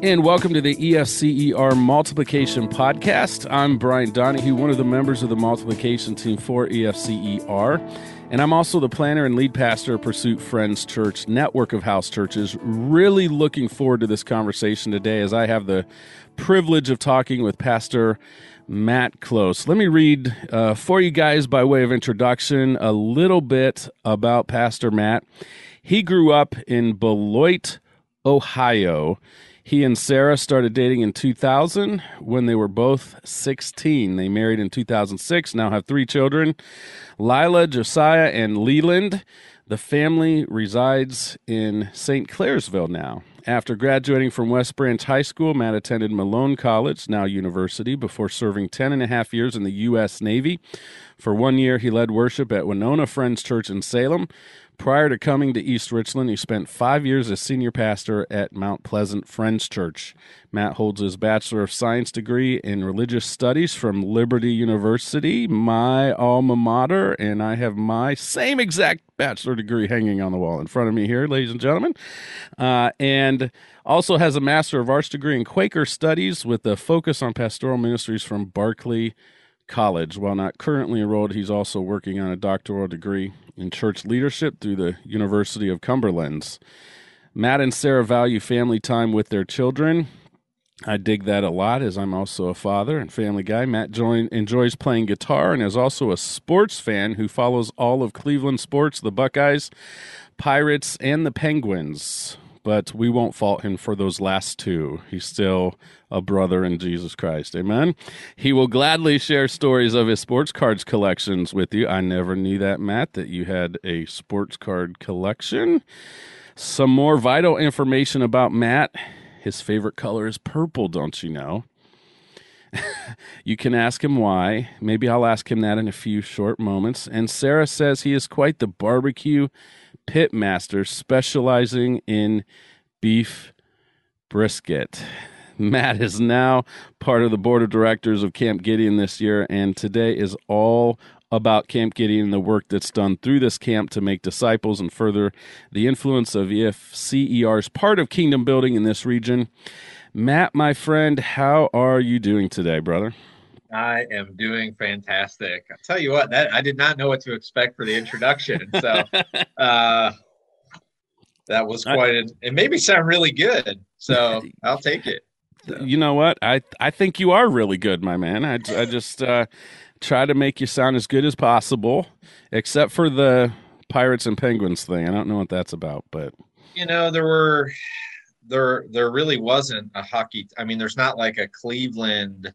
And welcome to the EFCER Multiplication Podcast. I'm Brian Donahue, one of the members of the multiplication team for EFCER. And I'm also the planner and lead pastor of Pursuit Friends Church network of house churches. Really looking forward to this conversation today as I have the privilege of talking with Pastor Matt Close. Let me read uh, for you guys, by way of introduction, a little bit about Pastor Matt. He grew up in Beloit, Ohio. He and Sarah started dating in 2000 when they were both 16. They married in 2006, now have three children Lila, Josiah, and Leland. The family resides in St. Clairsville now. After graduating from West Branch High School, Matt attended Malone College, now university, before serving 10 and a half years in the U.S. Navy. For one year, he led worship at Winona Friends Church in Salem. Prior to coming to East Richland, he spent five years as senior pastor at Mount Pleasant Friends Church. Matt holds his Bachelor of Science degree in Religious Studies from Liberty University, my alma mater, and I have my same exact bachelor degree hanging on the wall in front of me here, ladies and gentlemen. Uh, and also has a Master of Arts degree in Quaker Studies with a focus on pastoral ministries from Barclay College. While not currently enrolled, he's also working on a doctoral degree in church leadership through the University of Cumberlands. Matt and Sarah value family time with their children. I dig that a lot as I'm also a father and family guy. Matt join, enjoys playing guitar and is also a sports fan who follows all of Cleveland sports, the Buckeyes, Pirates, and the Penguins. But we won't fault him for those last two. He's still a brother in Jesus Christ. Amen. He will gladly share stories of his sports cards collections with you. I never knew that, Matt, that you had a sports card collection. Some more vital information about Matt. His favorite color is purple, don't you know? you can ask him why. Maybe I'll ask him that in a few short moments. And Sarah says he is quite the barbecue pit master, specializing in beef brisket. Matt is now part of the board of directors of Camp Gideon this year, and today is all about Camp Gideon and the work that's done through this camp to make disciples and further the influence of EFCER's part of kingdom building in this region. Matt, my friend, how are you doing today, brother? I am doing fantastic. I'll tell you what, that I did not know what to expect for the introduction. So uh, that was quite a, it made me sound really good. So I'll take it you know what? I I think you are really good, my man. I, I just uh, try to make you sound as good as possible, except for the Pirates and Penguins thing. I don't know what that's about, but you know, there were there there really wasn't a hockey. I mean, there's not like a Cleveland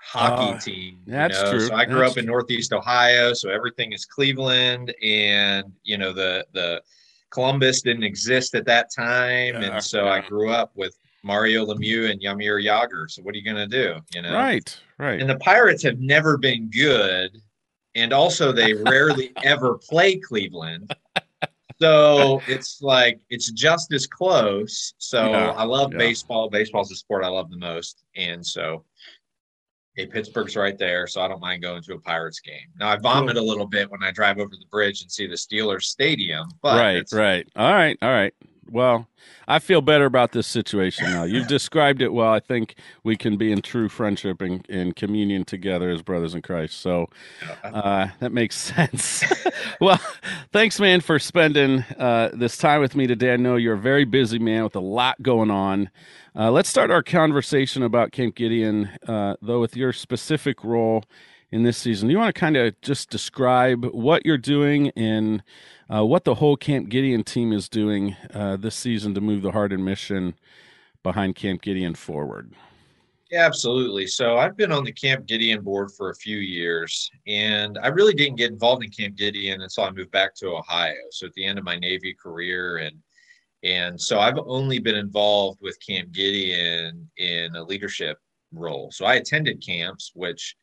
hockey uh, team. That's know? true. So I grew that's up in Northeast Ohio, so everything is Cleveland, and you know the the Columbus didn't exist at that time, uh, and so I grew up with Mario Lemieux and Jaromir Jagr. So what are you going to do? You know, right, right. And the Pirates have never been good, and also they rarely ever play Cleveland. So it's like it's just as close. So yeah, I love yeah. baseball. Baseball's the sport I love the most, and so hey, Pittsburgh's right there, so I don't mind going to a Pirates game. Now I vomit a little bit when I drive over the bridge and see the Steelers stadium. But right, right, all right, all right. Well, I feel better about this situation now. You've described it well. I think we can be in true friendship and, and communion together as brothers in Christ. So uh, that makes sense. well, thanks, man, for spending uh, this time with me today. I know you're a very busy man with a lot going on. Uh, let's start our conversation about Camp Gideon, uh, though, with your specific role in this season. You want to kind of just describe what you're doing and uh, what the whole Camp Gideon team is doing uh, this season to move the heart and mission behind Camp Gideon forward. Yeah, absolutely. So I've been on the Camp Gideon board for a few years, and I really didn't get involved in Camp Gideon until I moved back to Ohio. So at the end of my Navy career, and and so I've only been involved with Camp Gideon in a leadership role. So I attended camps, which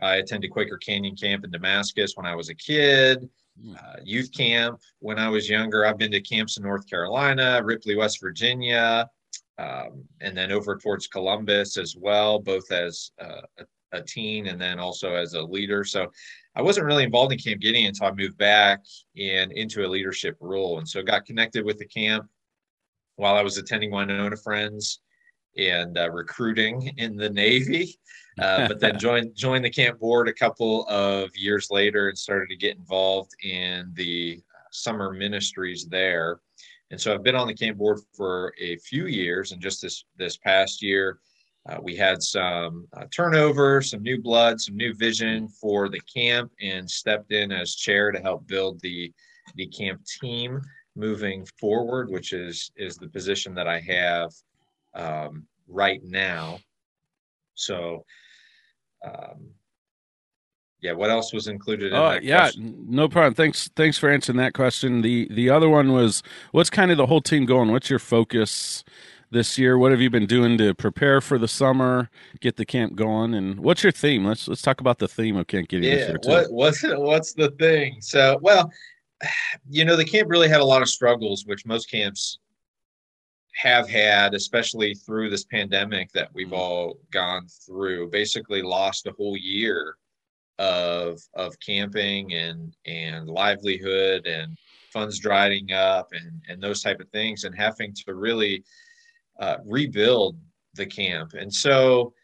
I attended Quaker Canyon Camp in Damascus when I was a kid. Hmm. uh, youth camp when I was younger. I've been to camps in North Carolina, Ripley, West Virginia, um, and then over towards Columbus as well, both as uh, a, a, teen and then also as a leader. So I wasn't really involved in Camp Gideon until I moved back and into a leadership role. And so got connected with the camp while I was attending Winona Friends and uh, recruiting in the Navy. Uh, but then joined joined the camp board a couple of years later and started to get involved in the summer ministries there. And so I've been on the camp board for a few years, and just this this past year, uh, we had some uh, turnover, some new blood, some new vision for the camp, and stepped in as chair to help build the the camp team moving forward, which is is the position that I have um, right now. So, um, yeah, what else was included? In oh, yeah, question? no problem. Thanks, thanks for answering that question. the The other one was, what's kind of the whole team going? What's your focus this year? What have you been doing to prepare for the summer, get the camp going, and what's your theme? Let's let's talk about the theme of Camp Gideon yeah, this year too. What, what's what's the thing? So, well, you know, the camp really had a lot of struggles, which most camps have had, especially through this pandemic that we've mm-hmm. all gone through. Basically, lost a whole year of of camping and and livelihood and funds drying up and and those type of things, and having to really uh, rebuild the camp. And so,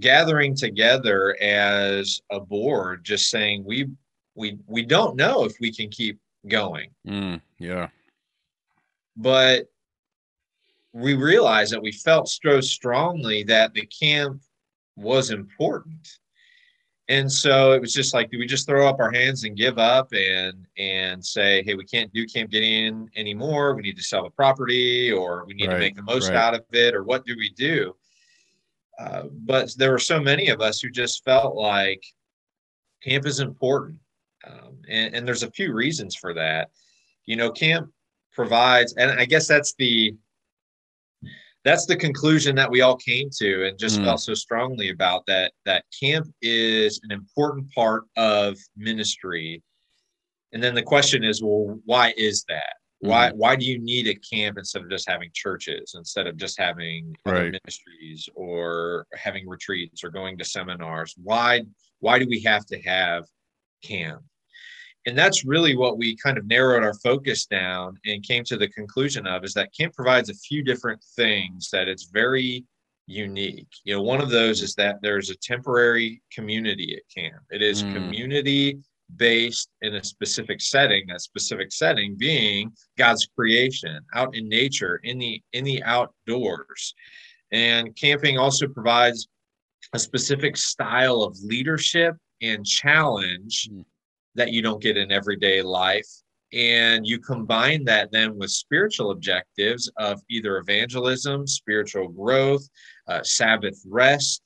gathering together as a board, just saying we we we don't know if we can keep going. Mm, yeah but we realized that we felt so strongly that the camp was important. And so it was just like do we just throw up our hands and give up and and say hey we can't do camp gideon anymore. We need to sell the property or we need right, to make the most right. out of it or what do we do? Uh, but there were so many of us who just felt like camp is important. Um, and, and there's a few reasons for that. You know camp provides and i guess that's the that's the conclusion that we all came to and just mm. felt so strongly about that that camp is an important part of ministry and then the question is well why is that mm. why why do you need a camp instead of just having churches instead of just having right. ministries or having retreats or going to seminars why why do we have to have camp and that's really what we kind of narrowed our focus down and came to the conclusion of is that camp provides a few different things that it's very unique. You know one of those is that there's a temporary community at camp. It is mm. community based in a specific setting that specific setting being god's creation out in nature in the in the outdoors. And camping also provides a specific style of leadership and challenge mm that you don't get in everyday life. And you combine that then with spiritual objectives of either evangelism, spiritual growth, uh, Sabbath rest,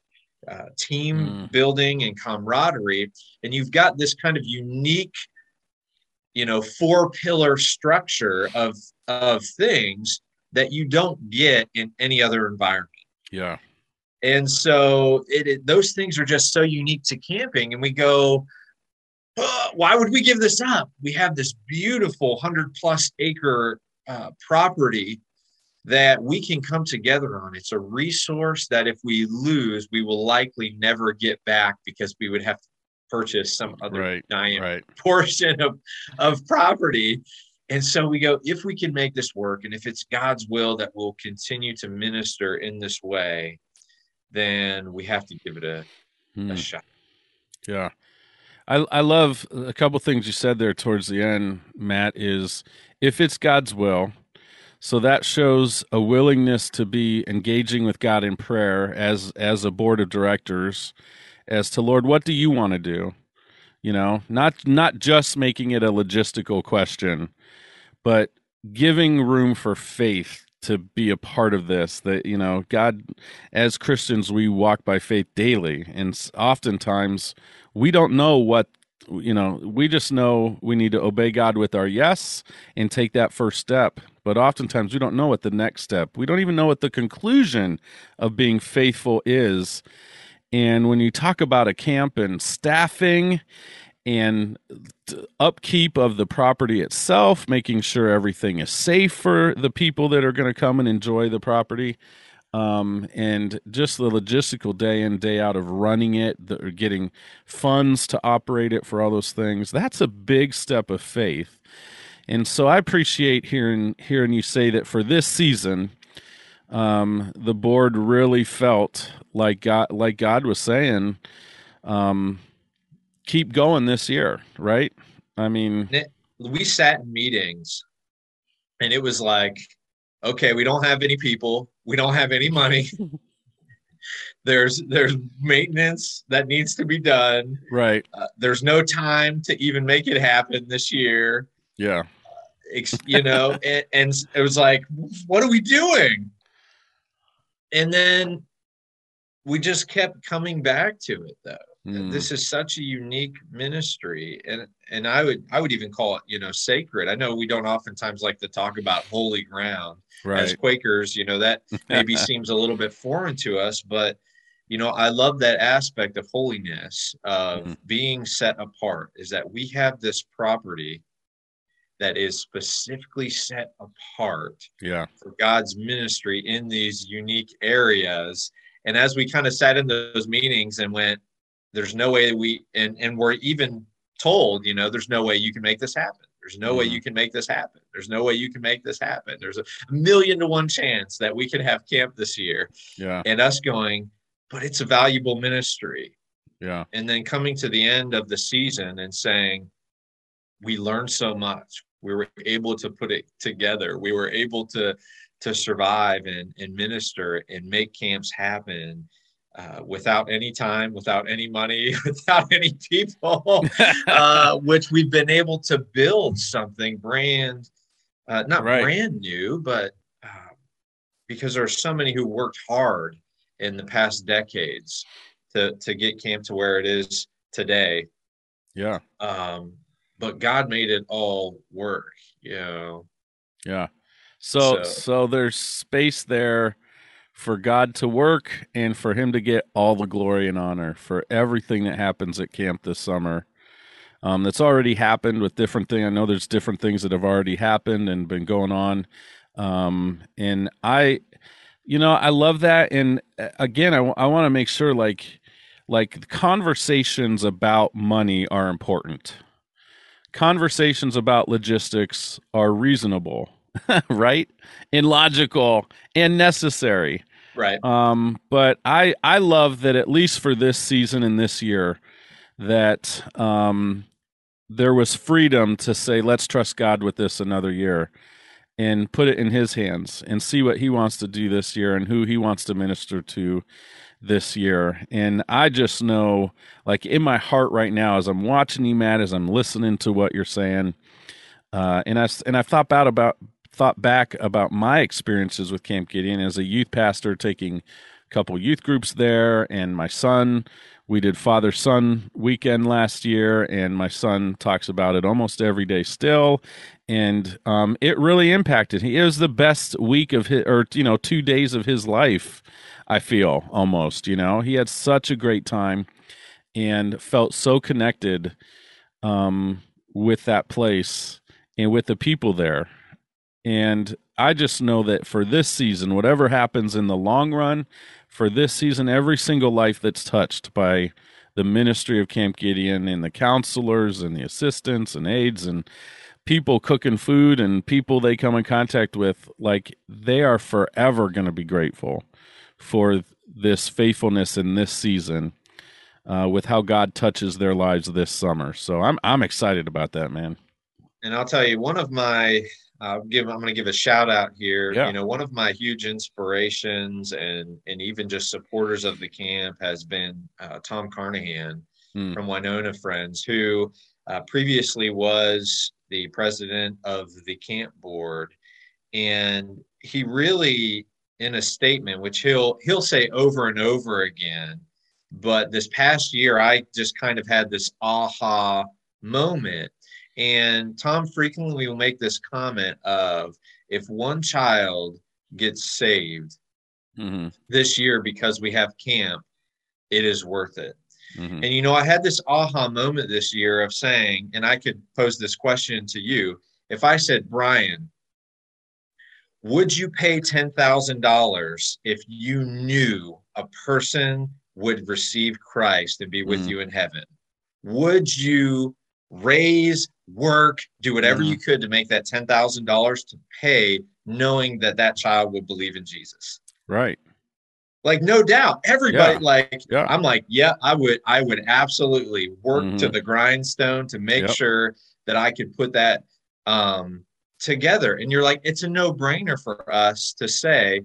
uh, team mm. building, and camaraderie. And you've got this kind of unique, you know, four pillar structure of, of things that you don't get in any other environment. Yeah. And so it, it, those things are just so unique to camping. And we go, why would we give this up? We have this beautiful 100 plus acre uh, property that we can come together on. It's a resource that if we lose, we will likely never get back because we would have to purchase some other right, giant right. portion of, of property. And so we go, if we can make this work, and if it's God's will that we'll continue to minister in this way, then we have to give it a, hmm. a shot. Yeah. I I love a couple things you said there towards the end, Matt. Is if it's God's will, so that shows a willingness to be engaging with God in prayer as as a board of directors, as to Lord, what do you want to do? You know, not not just making it a logistical question, but giving room for faith to be a part of this that you know god as christians we walk by faith daily. And oftentimes we don't know what you know we just know we need to obey god with our yes and take that first step. But oftentimes we don't know what the next step. We don't even know what the conclusion of being faithful is. And when you talk about a camp and staffing and upkeep of the property itself making sure everything is safe for the people that are going to come and enjoy the property um, and just the logistical day in day out of running it the, getting funds to operate it for all those things that's a big step of faith. And so I appreciate hearing hearing you say that for this season, um, the board really felt like God, like God was saying, um, keep going this year, right? I mean, we sat in meetings, and it was like, okay, we don't have any people, we don't have any money. there's there's maintenance that needs to be done. Right. Uh, there's no time to even make it happen this year. Yeah. Uh, you know, and, and it was like, what are we doing? And then we just kept coming back to it though. Mm. This is such a unique ministry, and and I would I would even call it you know sacred. I know we don't oftentimes like to talk about holy ground right. as Quakers. You know that maybe seems a little bit foreign to us, but you know I love that aspect of holiness of mm. being set apart. Is that we have this property that is specifically set apart yeah. for God's ministry in these unique areas. And as we kind of sat in those meetings and went, there's no way we and and we're even told you know there's no way you can make this happen. There's no mm-hmm. way you can make this happen. There's no way you can make this happen. There's a million to one chance that we could have camp this year yeah. and us going but it's a valuable ministry. Yeah. And then coming to the end of the season and saying we learned so much. We were able to put it together. We were able to to survive and, and minister and make camps happen uh, without any time, without any money, without any people, uh, which we've been able to build something brand, uh, not right. brand new, but um, because there are so many who worked hard in the past decades to to get camp to where it is today. Yeah. Um, but God made it all work. You know. Yeah. So so, so there's space there for God to work and for Him to get all the glory and honor for everything that happens at camp this summer. Um, that's already happened with different things. I know there's different things that have already happened and been going on. Um, and I, you know, I love that. And uh, again, I, I want to make sure like, like conversations about money are important. Conversations about logistics are reasonable, right? And logical and necessary. Right. Um, but I I love that at least for this season and this year that um there was freedom to say let's trust God with this another year and put it in his hands and see what he wants to do this year and who he wants to minister to this year. And I just know like in my heart right now as I'm watching you Matt as I'm listening to what you're saying uh, and I and I've thought about about thought back about my experiences with Camp Gideon as a youth pastor, taking a couple youth groups there, and my son. We did father son weekend last year, and my son talks about it almost every day still. And um, it really impacted. He was the best week of his, or you know, two days of his life. I feel almost. You know, he had such a great time and felt so connected um, with that place and with the people there and I just know that for this season, whatever happens in the long run, for this season, every single life that's touched by the ministry of Camp Gideon and the counselors and the assistants and aides and people cooking food and people they come in contact with, like they are forever going to be grateful for this faithfulness in this season. Uh, with how God touches their lives this summer, so I'm I'm excited about that, man. And I'll tell you, one of my uh, give I'm going to give a shout out here. Yeah. You know, one of my huge inspirations and and even just supporters of the camp has been uh, Tom Carnahan hmm. from Winona Friends, who uh, previously was the president of the camp board, and he really, in a statement, which he'll he'll say over and over again, but this past year I just kind of had this aha moment and Tom frequently will make this comment of if one child gets saved mm-hmm. this year because we have camp, it is worth it. Mm-hmm. And you know, I had this aha moment this year of saying, and I could pose this question to you. If I said, Brian, would you pay $10,000 if you knew a person would receive Christ and be with mm-hmm. you in heaven? Would you raise work, do whatever mm-hmm. you could to make that $10,000 to pay, knowing that that child would believe in Jesus. Right. Like, no doubt. Everybody, yeah. like, yeah. I'm like, yeah, I would, I would absolutely work mm-hmm. to the grindstone to make yep. sure that I could put that um, together. And you're like, it's a no brainer for us to say,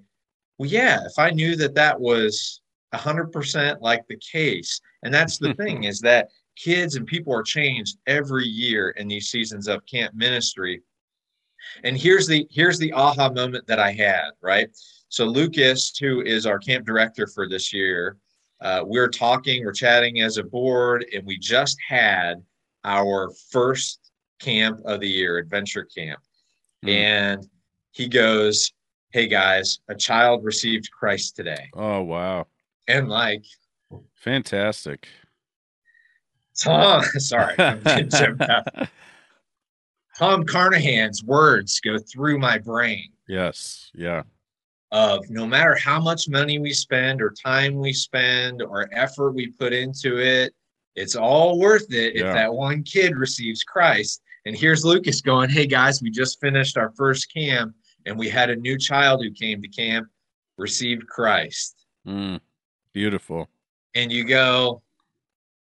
well, yeah, if I knew that that was 100% like the case. And that's the thing is that kids and people are changed every year in these seasons of camp ministry. And here's the here's the aha moment that I had, right? So Lucas, who is our camp director for this year, uh, we're talking, we're chatting as a board, and we just had our first camp of the year, adventure camp. Mm. And he goes, Hey guys, a child received Christ today. Oh wow. And like fantastic. Tom, sorry, Tom Carnahan's words go through my brain. Yes, yeah. Of no matter how much money we spend or time we spend or effort we put into it, it's all worth it yeah. if that one kid receives Christ. And here's Lucas going, Hey guys, we just finished our first camp and we had a new child who came to camp, received Christ. Mm, beautiful. And you go,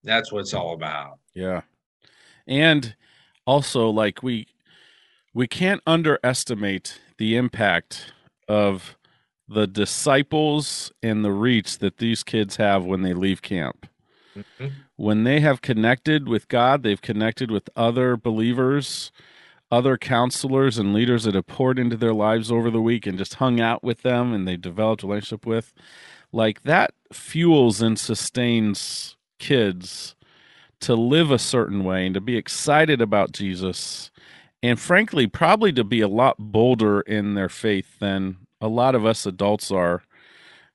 that's what it's all about. Yeah. And also like we we can't underestimate the impact of the disciples and the reach that these kids have when they leave camp. Mm-hmm. When they have connected with God, they've connected with other believers, other counselors and leaders that have poured into their lives over the week and just hung out with them and they developed a relationship with. Like that fuels and sustains kids to live a certain way and to be excited about Jesus and frankly probably to be a lot bolder in their faith than a lot of us adults are.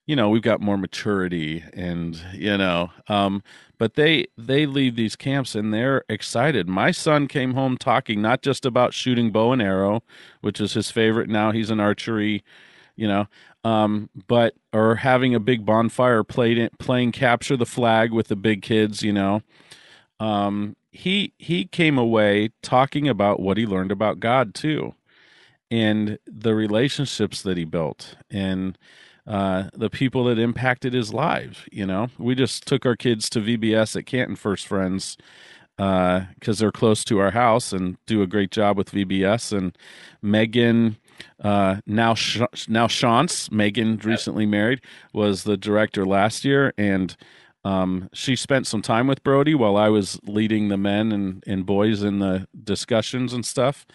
You know we've got more maturity and you know um, but they they leave these camps and they're excited. My son came home talking not just about shooting bow and arrow which is his favorite. Now he's an archery you know um, but or having a big bonfire played playing capture the flag with the big kids you know um, he he came away talking about what he learned about god too and the relationships that he built and uh, the people that impacted his life. You know, we just took our kids to VBS at Canton First Friends because uh, they're close to our house and do a great job with VBS. And Megan, uh, now Sh- now Chance, Megan recently married, was the director last year, and um, she spent some time with Brody while I was leading the men and, and boys in the discussions and stuff.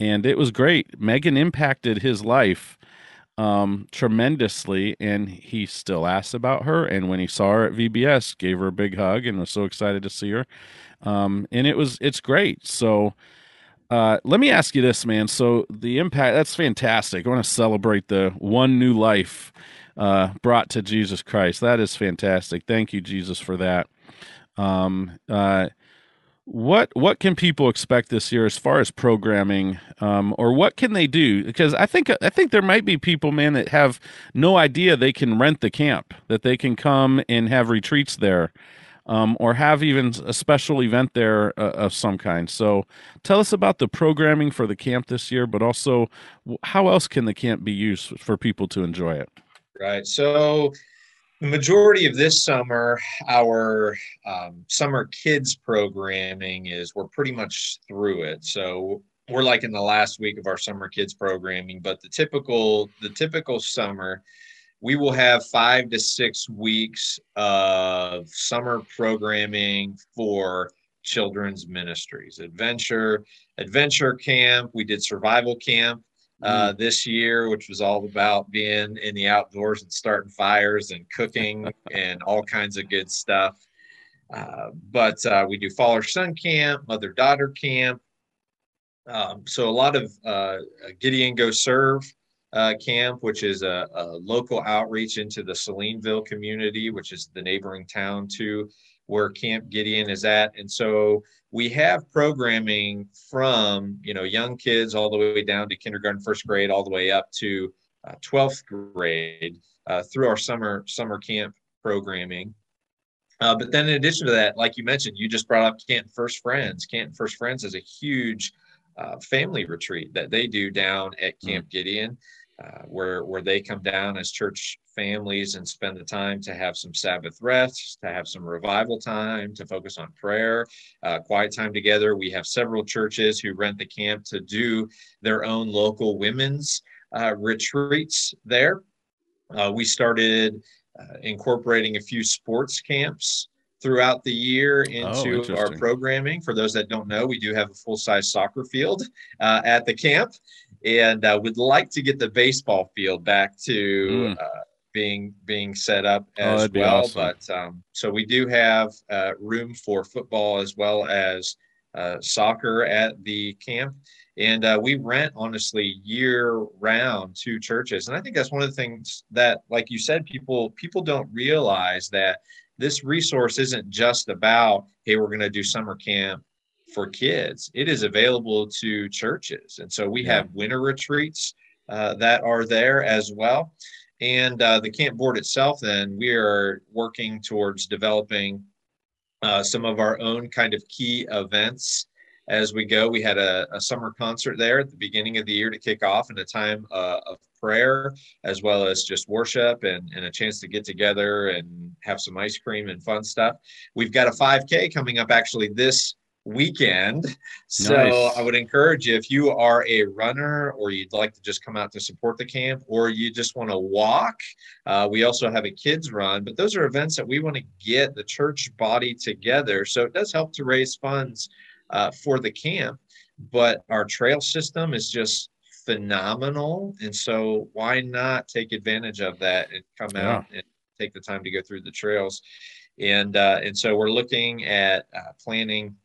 And it was great. Megan impacted his life um, tremendously, and he still asks about her. And when he saw her at VBS, gave her a big hug and was so excited to see her. Um, and it was it's great. So uh, let me ask you this, man. So the impact that's fantastic. I want to celebrate the one new life uh, brought to Jesus Christ. That is fantastic. Thank you, Jesus, for that. Um, uh, what what can people expect this year as far as programming um, or what can they do because i think i think there might be people man that have no idea they can rent the camp that they can come and have retreats there um, or have even a special event there uh, of some kind. So tell us about the programming for the camp this year but also how else can the camp be used for people to enjoy it? Right. So the majority of this summer, our um, summer kids programming is we're pretty much through it. So we're like in the last week of our summer kids programming, but the typical the typical summer, we will have five to six weeks of summer programming for children's ministries adventure adventure camp we did survival camp uh, mm. this year, which was all about being in the outdoors and starting fires and cooking and all kinds of good stuff. Uh, but uh, we do father son camp, mother daughter camp. Um, so a lot of uh, Gideon Go Serve uh, camp, which is a, a, local outreach into the Salineville community, which is the neighboring town to where Camp Gideon is at. And so we have programming from you know young kids all the way down to kindergarten first grade all the way up to uh, 12th grade uh, through our summer summer camp programming Uh, but then in addition to that, like you mentioned, you just brought up Canton First Friends. Canton First Friends is a huge uh, family retreat that they do down at mm. Camp Gideon, uh, where where they come down as church families and spend the time to have some Sabbath rest, to have some revival time, to focus on prayer, uh, quiet time together. We have several churches who rent the camp to do their own local women's uh, retreats there. Uh, we started uh, incorporating a few sports camps throughout the year into oh, our programming. For those that don't know, we do have a full size soccer field uh, at the camp, and uh, would like to get the baseball field back to mm. uh, being being set up oh, as oh, well. Awesome. But um, so we do have uh, room for football as well as uh, soccer at the camp. And uh, we rent honestly year round to churches, and I think that's one of the things that, like you said, people people don't realize that this resource isn't just about, hey, we're going to do summer camp for kids. It is available to churches. And so we yeah. have winter retreats uh, that are there as well. And uh, the camp board itself, then, we are working towards developing uh, some of our own kind of key events as we go. We had a, a, summer concert there at the beginning of the year to kick off and a time uh, of prayer, as well as just worship and, and a chance to get together and have some ice cream and fun stuff. We've got a 5K coming up actually this weekend. So nice. I would encourage you if you are a runner or you'd like to just come out to support the camp or you just want to walk. Uh, we also have a kids run, but those are events that we want to get the church body together. So it does help to raise funds uh, for the camp. But our trail system is just phenomenal. And so why not take advantage of that and come yeah. out and take the time to go through the trails? And, uh, and so we're looking at uh, planning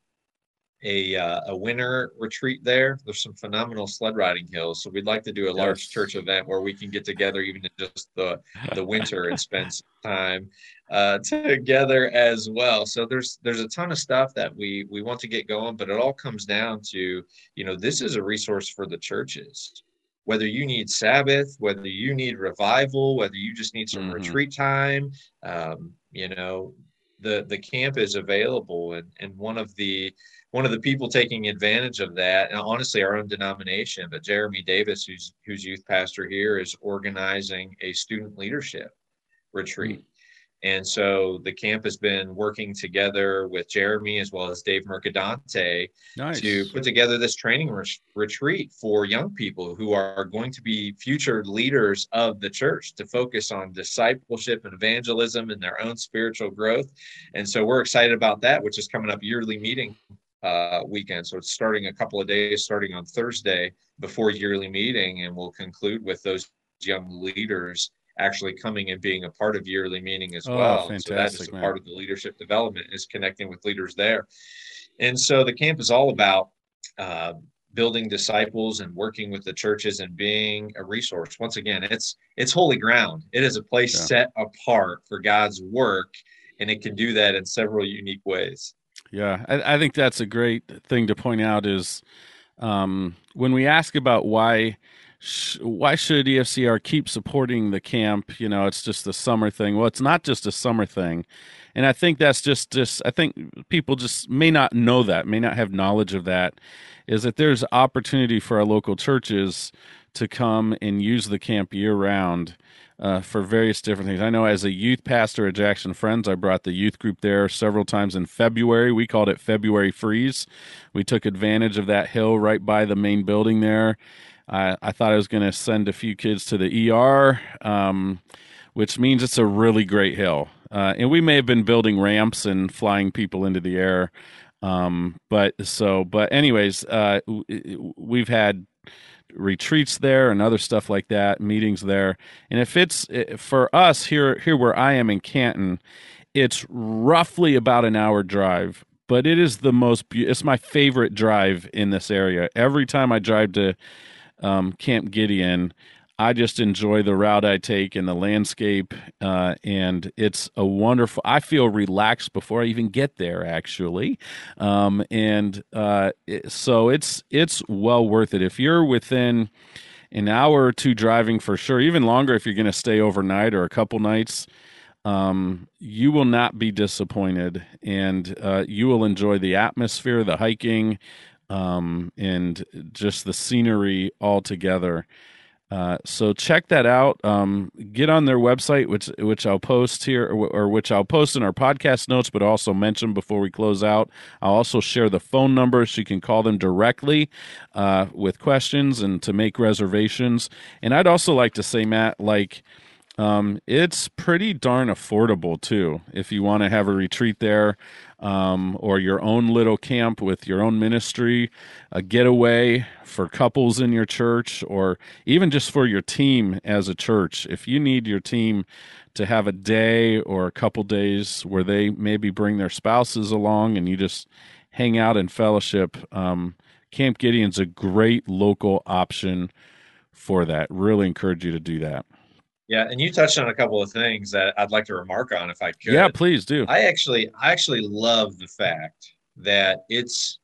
a, uh, a winter retreat there. There's some phenomenal sled riding hills. So we'd like to do a large church event where we can get together even in just the, the winter and spend some time uh, together as well. So there's there's a ton of stuff that we we want to get going, but it all comes down to you know this is a resource for the churches. Whether you need Sabbath, whether you need revival, whether you just need some mm-hmm. retreat time, um, you know, the the camp is available, and and one of the one of the people taking advantage of that, and honestly, our own denomination, but Jeremy Davis, who's who's youth pastor here, is organizing a student leadership retreat. Mm-hmm. And so the camp has been working together with Jeremy as well as Dave Mercadante nice. to put together this training re- retreat for young people who are going to be future leaders of the church to focus on discipleship and evangelism and their own spiritual growth. And so we're excited about that, which is coming up yearly meeting uh, weekend. So it's starting a couple of days, starting on Thursday before yearly meeting, and we'll conclude with those young leaders actually coming and being a part of yearly meeting as oh, well. so that is a man. part of the leadership development is connecting with leaders there. And so the camp is all about uh, building disciples and working with the churches and being a resource. Once again, it's it's holy ground. It is a place yeah. set apart for God's work, and it can do that in several unique ways. Yeah, I, I think that's a great thing to point out. Is um, when we ask about why why should EFCR keep supporting the camp? You know, it's just a summer thing. Well, it's not just a summer thing. And I think that's just, just I think people just may not know that, may not have knowledge of that, is that there's opportunity for our local churches to come and use the camp year round. Uh, for various different things. I know as a youth pastor at Jackson Friends, I brought the youth group there several times in February. We called it February Freeze. We took advantage of that hill right by the main building there I, I thought I was going to send a few kids to the ER, um, which means it's a really great hill. Uh, and we may have been building ramps and flying people into the air. Um, but so, but anyways, uh, we've had retreats there and other stuff like that, meetings there. And if it's for us here, here where I am in Canton, it's roughly about an hour drive but it is the most it's my favorite drive in this area every time i drive to um, Camp Gideon. I just enjoy the route I take and the landscape, uh, and it's a wonderful. I feel relaxed before I even get there, actually, um, and uh, so it's it's well worth it if you're within an hour or two driving for sure, even longer if you're going to stay overnight or a couple nights. um, you will not be disappointed, and uh, you will enjoy the atmosphere, the hiking, um, and just the scenery altogether. Uh, so check that out. Um, get on their website, which which I'll post here, or, or, which I'll post in our podcast notes, but also mention before we close out. I'll also share the phone number so you can call them directly uh, with questions and to make reservations. And I'd also like to say, Matt, like um, it's pretty darn affordable too. If you want to have a retreat there, um, or your own little camp with your own ministry, a getaway for couples in your church, or even just for your team as a church. If you need your team to have a day or a couple days where they maybe bring their spouses along and you just hang out in fellowship, um, Camp Gideon's a great local option for that. Really encourage you to do that. Yeah, and you touched on a couple of things that I'd like to remark on if I could. Yeah, please do. I actually I actually love the fact that it's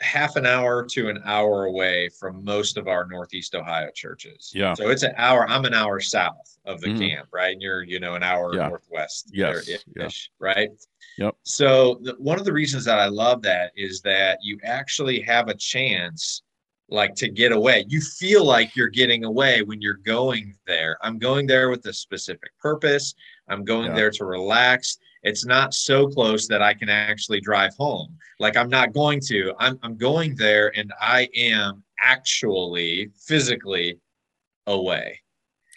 half an hour to an hour away from most of our Northeast Ohio churches. Yeah. So it's an hour. I'm an hour south of the mm-hmm. camp, right? And you're, you know, an hour yeah. northwest. Yes. yeah. Right. Yep. So the, one of the reasons that I love that is that you actually have a chance like to get away. You feel like you're getting away when you're going there. I'm going there with a specific purpose. I'm going yeah. there to relax. It's not so close that I can actually drive home. Like I'm not going to. I'm I'm going there and I am actually physically away.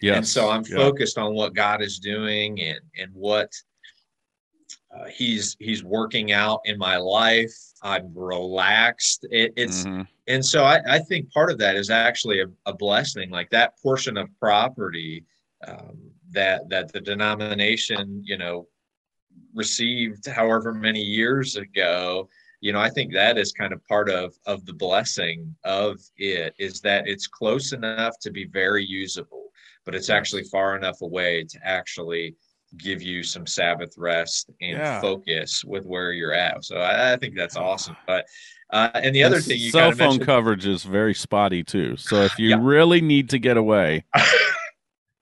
Yeah. And so I'm focused on what God is doing and and what uh, he's he's working out in my life. I'm relaxed. It, it's mm-hmm. and so I, I, think part of that is actually a, a blessing. Like that portion of property um, that that the denomination, you know, received however many years ago. You know, I think that is kind of part of of the blessing of it is that it's close enough to be very usable, but it's actually far enough away to actually give you some Sabbath rest and yeah. focus with where you're at. So I, I think that's awesome. But uh, and the other thing, you cell phone coverage is very spotty too. So if you yeah. really need to get away.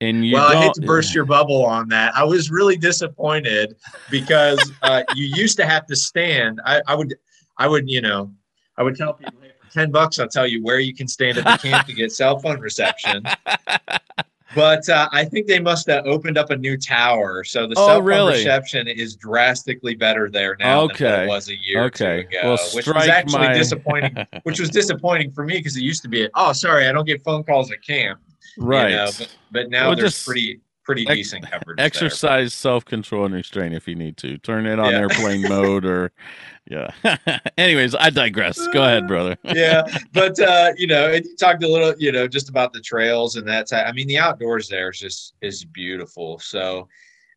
And you well, I hate to burst your bubble on that. I was really disappointed because uh, you used to have to stand. I, I would, I would, you know, I would tell people, hey, for ten bucks, I'll tell you where you can stand at the camp to get cell phone reception. but uh, I think they must have opened up a new tower, so the oh, cell phone really? reception is drastically better there now okay. than it was a year okay. ago, well, which was actually my... disappointing. which was disappointing for me because it used to be, oh, sorry, I don't get phone calls at camp, right? You know, but, but, now well, there's just... pretty pretty Ex- decent coverage. Exercise self control and restraint if you need to. Turn it on yeah. airplane mode or yeah. Anyways, I digress. Go ahead, brother. yeah, but uh, you know, you talked a little, you know, just about the trails and that's. I mean, the outdoors there is just is beautiful. So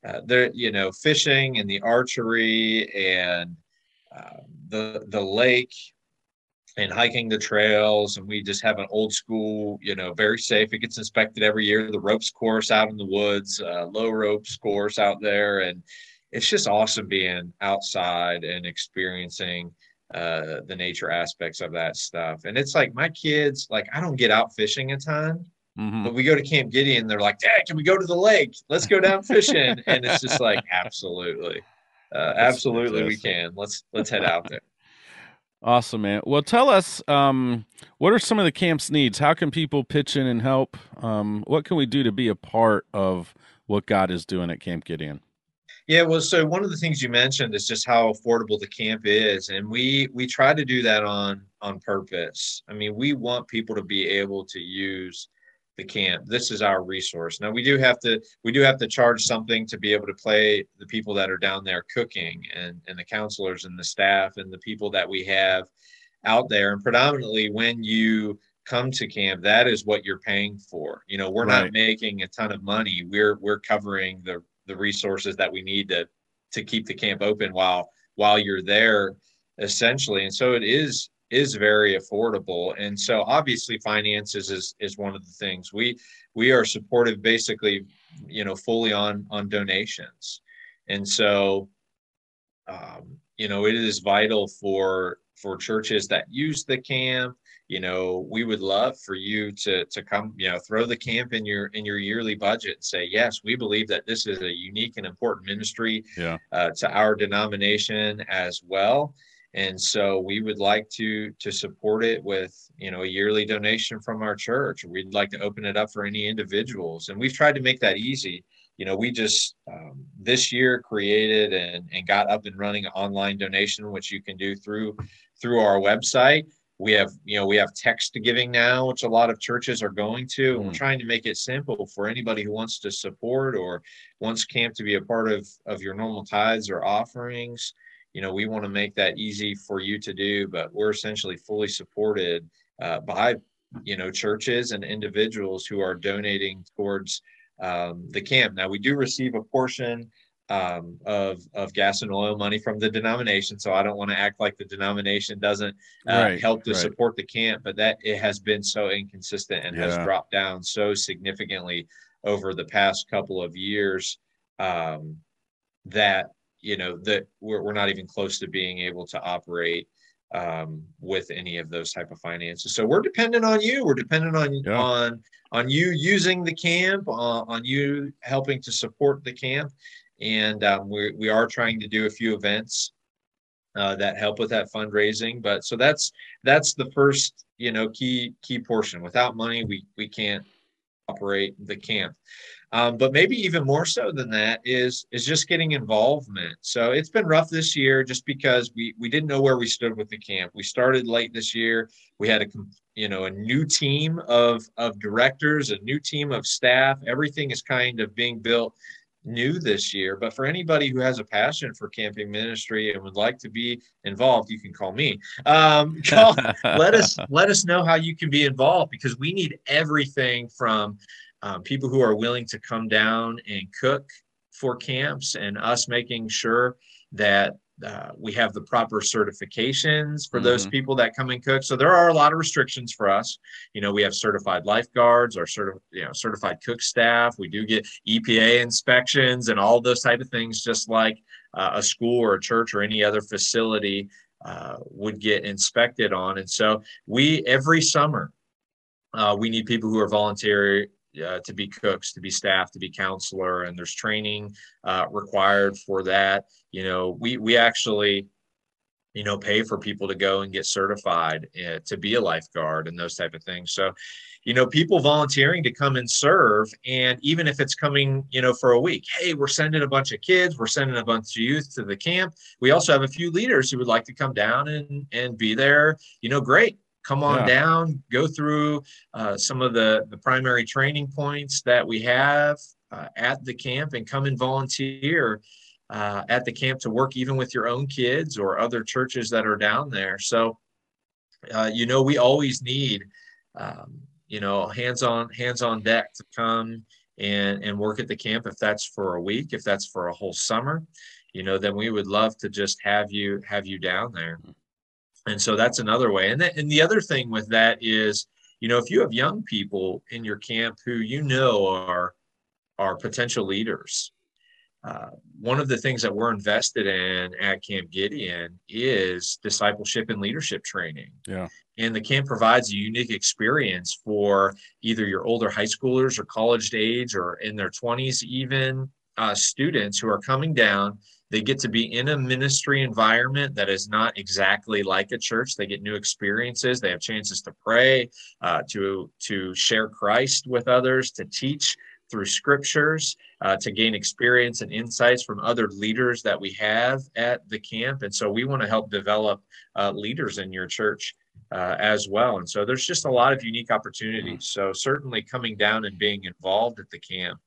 uh, there, you know, fishing and the archery and uh, the the lake and hiking the trails and we just have an old school you know very safe. It gets inspected every year. The ropes course out in the woods uh, low ropes course out there and it's just awesome being outside and experiencing uh, the nature aspects of that stuff. And it's like my kids like i don't get out fishing a ton mm-hmm. but we go to camp gideon they're like dad can we go to the lake? Let's go down fishing. And it's just like absolutely uh, absolutely we can. Let's let's head out there Awesome, man. Well, tell us um, what are some of the camp's needs? How can people pitch in and help? Um, what can we do to be a part of what God is doing at Camp Gideon? Yeah, well, so one of the things you mentioned is just how affordable the camp is, and we we try to do that on on purpose. I mean, we want people to be able to use the camp. This is our resource. Now we do have to we do have to charge something to be able to play the people that are down there cooking and and the counselors and the staff and the people that we have out there. And predominantly when you come to camp, that is what you're paying for. You know, we're right. not making a ton of money. We're we're covering the the resources that we need to to keep the camp open while while you're there essentially. And so it is is very affordable and so obviously finances is is one of the things we we are supportive basically you know fully on on donations and so um, you know it is vital for for churches that use the camp you know, we would love for you to to come, you know, throw the camp in your in your yearly budget and say, yes, we believe that this is a unique and important ministry yeah. uh, to our denomination as well. And so we would like to to support it with you know a yearly donation from our church. We'd like to open it up for any individuals, and we've tried to make that easy. You know, we just um, this year created and, and got up and running an online donation, which you can do through through our website we have you know we have text giving now which a lot of churches are going to and we're mm. trying to make it simple for anybody who wants to support or wants camp to be a part of of your normal tithes or offerings you know we want to make that easy for you to do but we're essentially fully supported uh, by you know churches and individuals who are donating towards um, the camp now we do receive a portion um, of of gas and oil money from the denomination. So I don't want to act like the denomination doesn't uh, right, help to right. support the camp, but that it has been so inconsistent and yeah. has dropped down so significantly over the past couple of years um, that you know that we're, we're not even close to being able to operate um, with any of those type of finances. So we're dependent on you. We're dependent on yeah. on on you using the camp, uh, on you helping to support the camp, and um, we we are trying to do a few events uh, that help with that fundraising. But so that's that's the first you know key key portion. Without money, we we can't operate the camp. Um, but maybe even more so than that is is just getting involvement. So it's been rough this year, just because we we didn't know where we stood with the camp. We started late this year. We had a you know a new team of of directors, a new team of staff. Everything is kind of being built new this year. But for anybody who has a passion for camping ministry and would like to be involved, you can call me. Um, call, let us let us know how you can be involved because we need everything from um, people who are willing to come down and cook for camps and us making sure that uh, we have the proper certifications for mm-hmm. those people that come and cook. So there are a lot of restrictions for us. You know, we have certified lifeguards, our certi- you know certified cook staff. We do get EPA inspections and all those type of things, just like uh, a school or a church or any other facility uh, would get inspected on. And so we every summer uh, we need people who are voluntary uh, to be cooks, to be staff, to be counselor, and there's training uh, required for that. You know, we we actually, you know, pay for people to go and get certified uh, to be a lifeguard and those type of things. So, you know, people volunteering to come and serve, and even if it's coming, you know, for a week, hey, we're sending a bunch of kids, we're sending a bunch of youth to the camp. We also have a few leaders who would like to come down and and be there. You know, great come on yeah. down, go through uh, some of the, the primary training points that we have uh, at the camp and come and volunteer uh, at the camp to work even with your own kids or other churches that are down there. So, uh, you know, we always need, um, you know, hands on hands on deck to come and and work at the camp if that's for a week, if that's for a whole summer, you know, then we would love to just have you have you down there and so that's another way. And, and the other thing with that is you know if you have young people in your camp who you know are are potential leaders uh, one of the things that we're invested in at camp gideon is discipleship and leadership training. Yeah. And the camp provides a unique experience for either your older high schoolers or college age or in their 20s even uh, students who are coming down they get to be in a ministry environment that is not exactly like a church. They get new experiences. They have chances to pray, uh, to to share Christ with others, to teach through scriptures, uh, to gain experience and insights from other leaders that we have at the camp. And so we want to help develop uh, leaders in your church. Uh, as well. And so there's just a lot of unique opportunities. So certainly coming down and being involved at the camp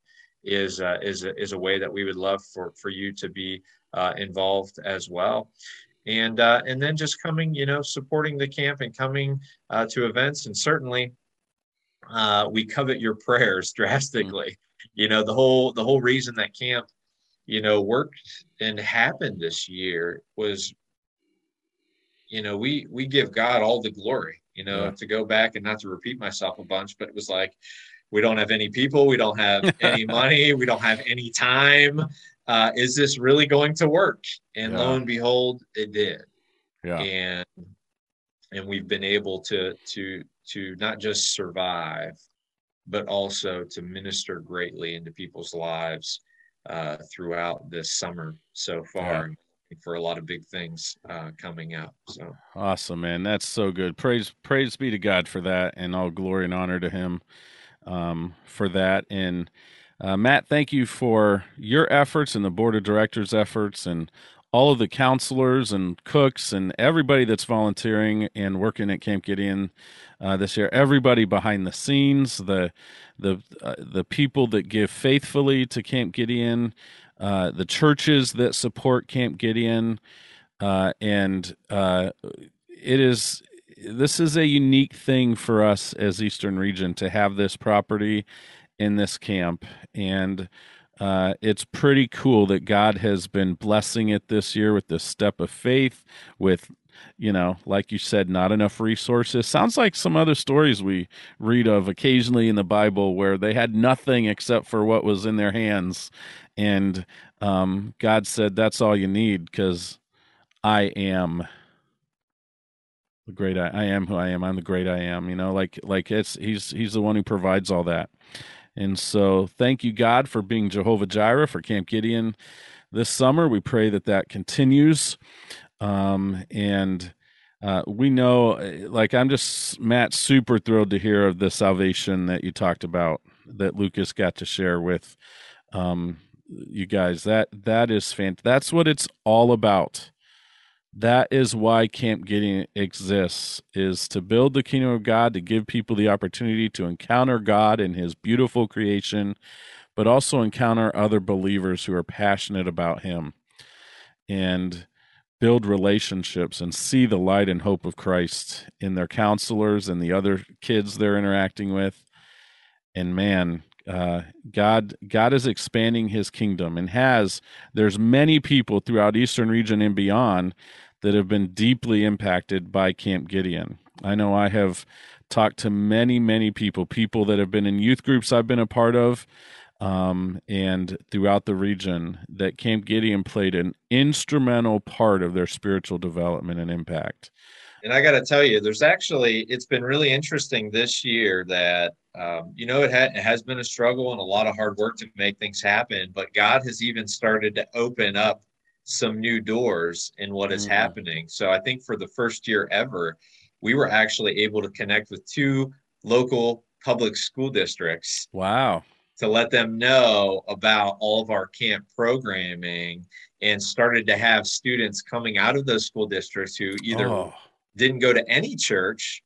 is uh, is a, is a way that we would love for for you to be uh, involved as well. And uh, and then just coming, you know, supporting the camp and coming uh, to events, and certainly uh, we covet your prayers drastically. Mm-hmm. You know, the whole the whole reason that camp, you know, worked and happened this year was, you know, we we give God all the glory. You know, yeah. to go back and not to repeat myself a bunch, but it was like we don't have any people, we don't have any money, we don't have any time uh, is this really going to work? And yeah. lo and behold, it did. Yeah. And and we've been able to to to not just survive, but also to minister greatly into people's lives uh, throughout this summer so far. Yeah. For a lot of big things uh, coming up, so awesome, man! That's so good. Praise, praise be to God for that, and all glory and honor to Him um, for that. And uh, Matt, thank you for your efforts and the board of directors' efforts, and all of the counselors and cooks and everybody that's volunteering and working at Camp Gideon uh, this year. Everybody behind the scenes, the the uh, the people that give faithfully to Camp Gideon, uh, the churches that support Camp Gideon, uh, and uh, it is this is a unique thing for us as Eastern Region to have this property in this camp and uh, it's pretty cool that God has been blessing it this year with this step of faith, with, you know, like you said, not enough resources. Sounds like some other stories we read of occasionally in the Bible where they had nothing except for what was in their hands. And um, God said, That's all you need because I am the great I, I am who I am. I'm the great I am. You know, like like it's he's he's the one who provides all that. And so, thank you, God, for being Jehovah Jireh for Camp Gideon this summer. We pray that that continues. Um, and uh, we know, like, I'm just, Matt, super thrilled to hear of the salvation that you talked about that Lucas got to share with um, you guys. That that is fantastic. That's what it's all about that is why camp gideon exists is to build the kingdom of god to give people the opportunity to encounter god and his beautiful creation but also encounter other believers who are passionate about him and build relationships and see the light and hope of christ in their counselors and the other kids they're interacting with and man uh, God God is expanding His kingdom and has. There's many people throughout Eastern region and beyond that have been deeply impacted by Camp Gideon. I know I have talked to many, many people, people that have been in youth groups I've been a part of, um, and throughout the region, that Camp Gideon played an instrumental part of their spiritual development and impact. And I got to tell you, there's actually, it's been really interesting this year that, um, you know, it, ha- it has been a struggle and a lot of hard work to make things happen, but God has even started to open up some new doors in what is mm-hmm. happening. So I think for the first year ever, we were actually able to connect with two local public school districts. Wow. To let them know about all of our camp programming and started to have students coming out of those school districts who either oh. didn't go to any church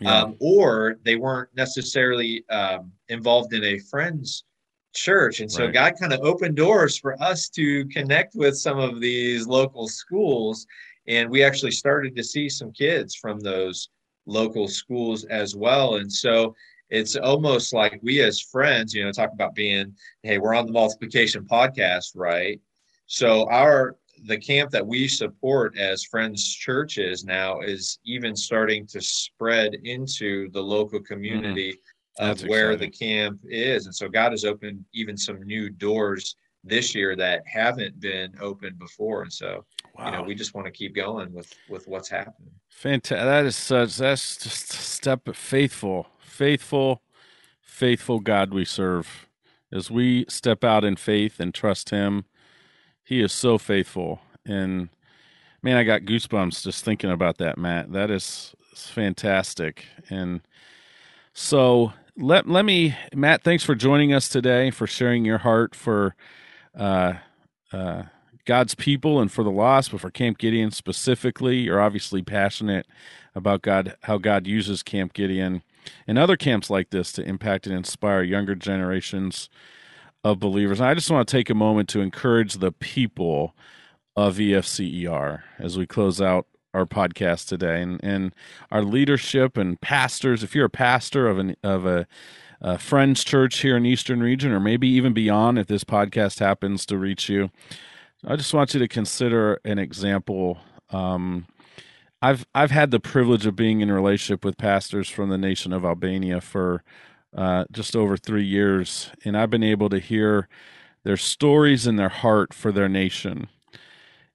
yeah. um, or they weren't necessarily um, involved in a friend's church. And so right. God kind of opened doors for us to connect with some of these local schools. And we actually started to see some kids from those local schools as well. And so it's almost like we as friends, you know, talk about being, hey, we're on the multiplication podcast, right? So our the camp that we support as friends churches now is even starting to spread into the local community. Mm-hmm of where the camp is. And so God has opened even some new doors this year that haven't been opened before. And so, wow. you know, we just want to keep going with with what's happening. Fantastic. That is such that's just step faithful, faithful, faithful God we serve. As we step out in faith and trust him, he is so faithful. And man, I got goosebumps just thinking about that, Matt. That is fantastic. And so let let me Matt. Thanks for joining us today, for sharing your heart for uh, uh, God's people and for the lost, but for Camp Gideon specifically. You're obviously passionate about God, how God uses Camp Gideon and other camps like this to impact and inspire younger generations of believers. And I just want to take a moment to encourage the people of EFCER as we close out our podcast today and, and our leadership and pastors. If you're a pastor of an of a, a friends church here in Eastern Region, or maybe even beyond, if this podcast happens to reach you, I just want you to consider an example. Um, I've I've had the privilege of being in relationship with pastors from the nation of Albania for uh, just over three years, and I've been able to hear their stories and their heart for their nation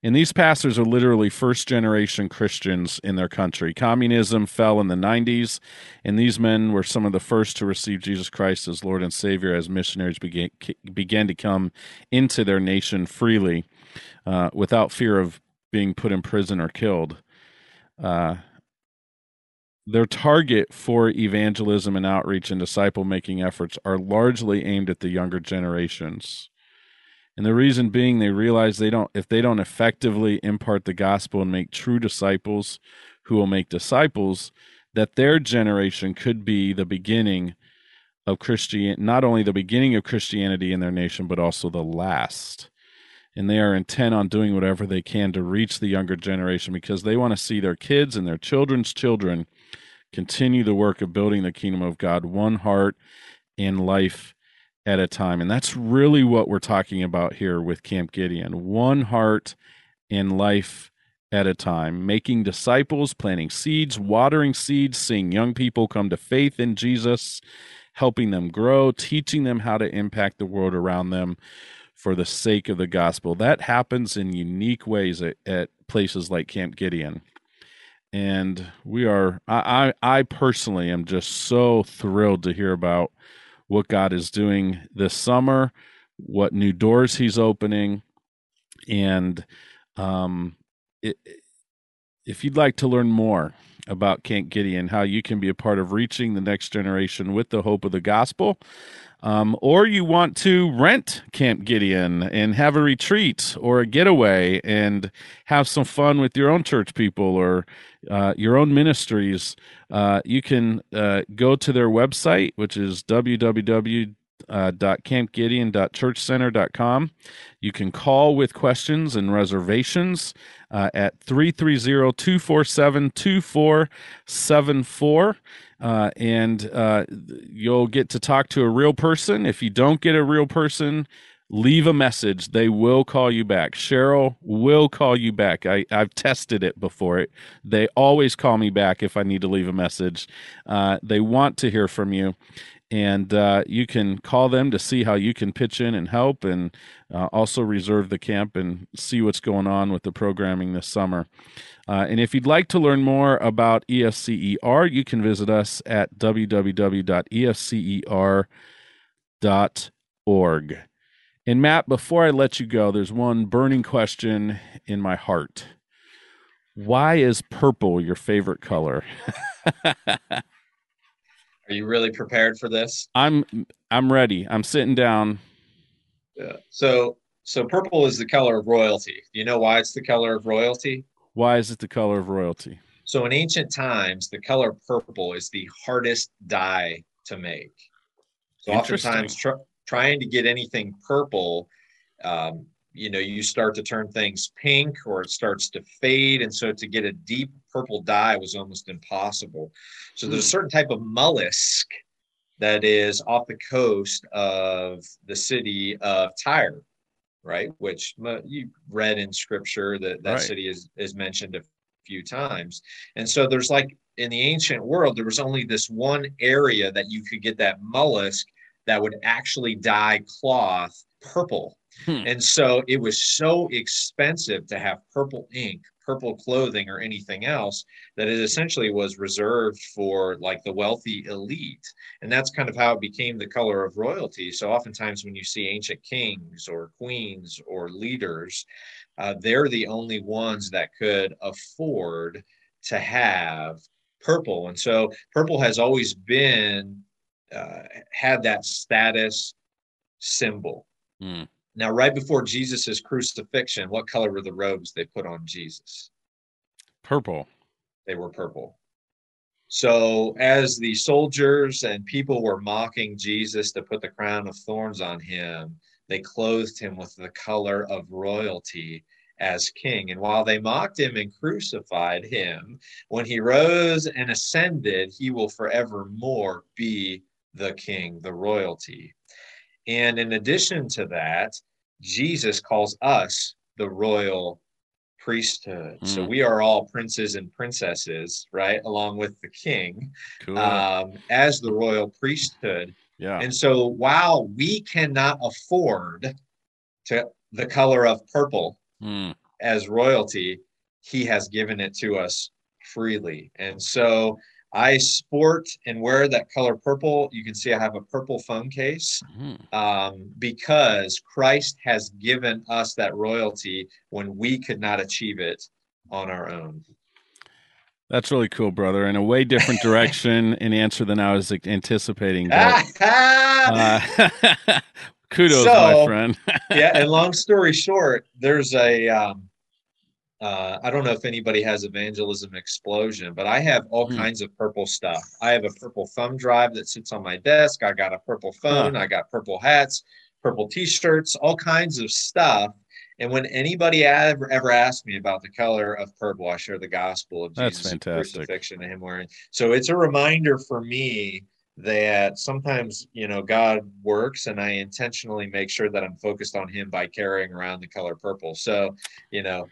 And these pastors are literally first generation Christians in their country. Communism fell in the 90s, and these men were some of the first to receive Jesus Christ as Lord and Savior as missionaries began, began to come into their nation freely uh, without fear of being put in prison or killed. Uh, their target for evangelism and outreach and disciple making efforts are largely aimed at the younger generations. And the reason being they realize they don't if they don't effectively impart the gospel and make true disciples who will make disciples, that their generation could be the beginning of Christian not only the beginning of Christianity in their nation, but also the last. And they are intent on doing whatever they can to reach the younger generation because they want to see their kids and their children's children continue the work of building the kingdom of God one heart and life at a time. And that's really what we're talking about here with Camp Gideon one heart and life at a time, making disciples, planting seeds, watering seeds, seeing young people come to faith in Jesus, helping them grow, teaching them how to impact the world around them for the sake of the gospel. That happens in unique ways at, at places like Camp Gideon. And we are, I, I, I personally am just so thrilled to hear about what God is doing this summer, what new doors He's opening, and um, it, if you'd like to learn more about Camp Gideon, how you can be a part of reaching the next generation with the hope of the gospel, um, or you want to rent Camp Gideon and have a retreat or a getaway and have some fun with your own church people or uh, your own ministries, uh, you can uh, go to their website, which is www uh, campgideon.churchcenter.com. You can call with questions and reservations uh, at 330 247 2474. Uh, and uh, you'll get to talk to a real person. If you don't get a real person, leave a message. They will call you back. Cheryl will call you back. I, I've tested it before. It, they always call me back if I need to leave a message. Uh, they want to hear from you and uh, you can call them to see how you can pitch in and help and uh, also reserve the camp and see what's going on with the programming this summer. Uh, and if you'd like to learn more about efcer you can visit us at www.efcer.org and matt before i let you go there's one burning question in my heart. Why is purple your favorite color Are you really prepared for this? I'm I'm ready. I'm sitting down. Yeah. So so purple is the color of royalty. Do you know why it's the color of royalty? Why is it the color of royalty? So in ancient times, the color purple is the hardest dye to make. So oftentimes tr- trying to get anything purple um, you know you start to turn things pink or it starts to fade. And so to get a deep purple dye was almost impossible. So there's a hmm. certain type of mollusk that is off the coast of the city of tyre right? Which you read in scripture that that right. city is is mentioned a few times. And so there's like in the ancient world there was only this one area that you could get that mollusk that would actually dye cloth purple Hmm. And so it was so expensive to have purple ink, purple clothing, or anything else that it essentially was reserved for like the wealthy elite. And that's kind of how it became the color of royalty. So oftentimes when you see ancient kings or queens or leaders, uh, they're the only ones that could afford to have purple. And so purple has always been, uh, had that status symbol. Mm. Now, right before Jesus' crucifixion, what color were the robes they put on Jesus? Purple. They were purple. So, as the soldiers and people were mocking Jesus to put the crown of thorns on him, they clothed him with the color of royalty as king. And while they mocked him and crucified him, when he rose and ascended, he will forevermore be the king, the royalty. And in addition to that, Jesus calls us the royal priesthood. Mm. So we are all princes and princesses, right? Along with the king cool. um, as the royal priesthood. Yeah. And so while we cannot afford to the color of purple, mm. as royalty, he has given it to us freely. And so I sport and wear that color purple. You can see I have a purple phone case mm-hmm. um, because Christ has given us that royalty when we could not achieve it on our own. That's really cool, brother. In a way different direction in answer than I was anticipating. But, uh, kudos, so, my friend. yeah, and long story short, there's a um, uh, I don't know if anybody has evangelism explosion, but I have all mm. kinds of purple stuff. I have a purple thumb drive that sits on my desk. I got a purple phone. Huh. I got purple hats, purple t-shirts, all kinds of stuff. And when anybody ever, ever asks me about the color of purple, I share the gospel of That's Jesus' crucifixion and him wearing. So it's a reminder for me that sometimes you know God works, and I intentionally make sure that I'm focused on Him by carrying around the color purple. So you know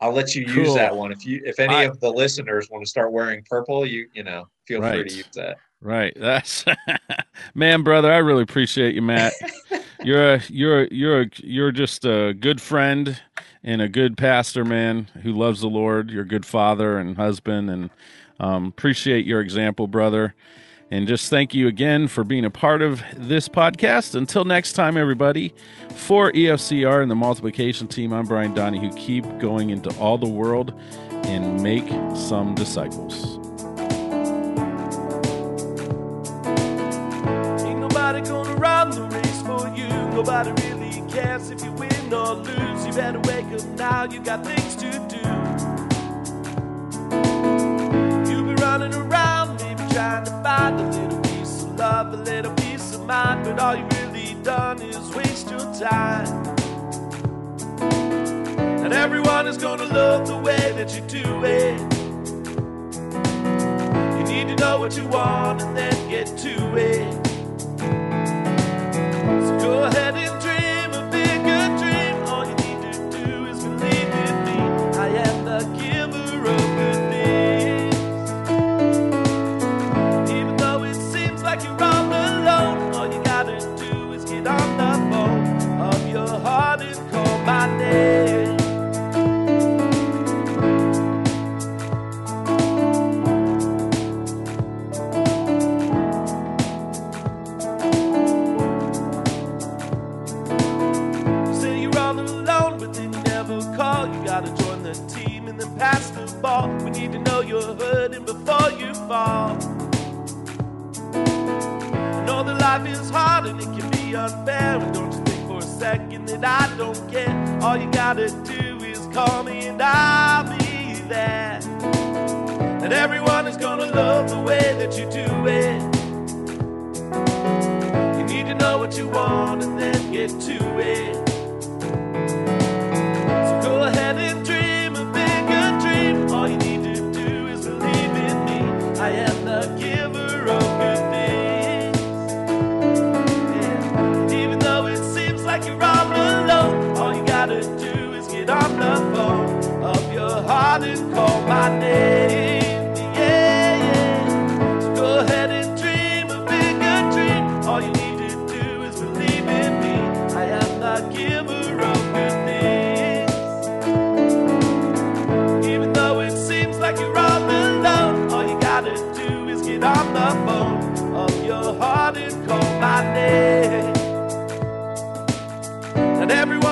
I'll let you cool. use that one. If you if any I, of the listeners want to start wearing purple, you you know, feel right. free to use that. Right. That's man, brother. I really appreciate you, Matt. you're a you're a, you're a, you're just a good friend and a good pastor, man, who loves the Lord. You're a good father and husband, and um, appreciate your example, brother. And just thank you again for being a part of this podcast. Until next time, everybody, for EFCR and the multiplication team, I'm Brian Donahue. Keep going into all the world and make some disciples. Ain't nobody gonna run the race for you. Nobody really cares if you win or lose. You better wake up now, you got things to do. You've been running around trying to find a little piece of love, a little peace of mind, but all you've really done is waste your time. And everyone is gonna love the way that you do it. You need to know what you want and then get to it. So go ahead and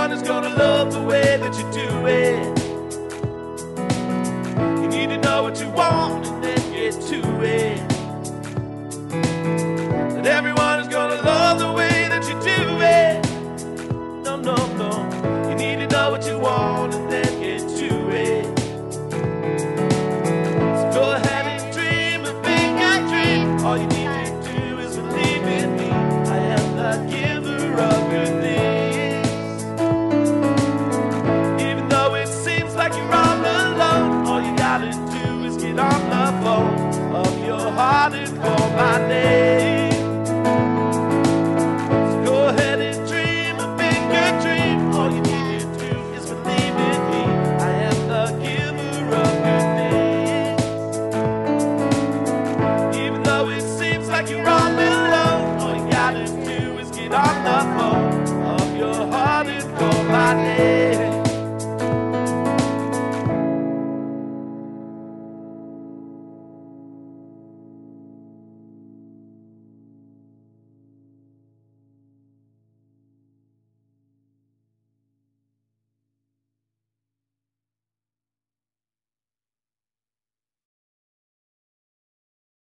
on gonna love the way that you do name.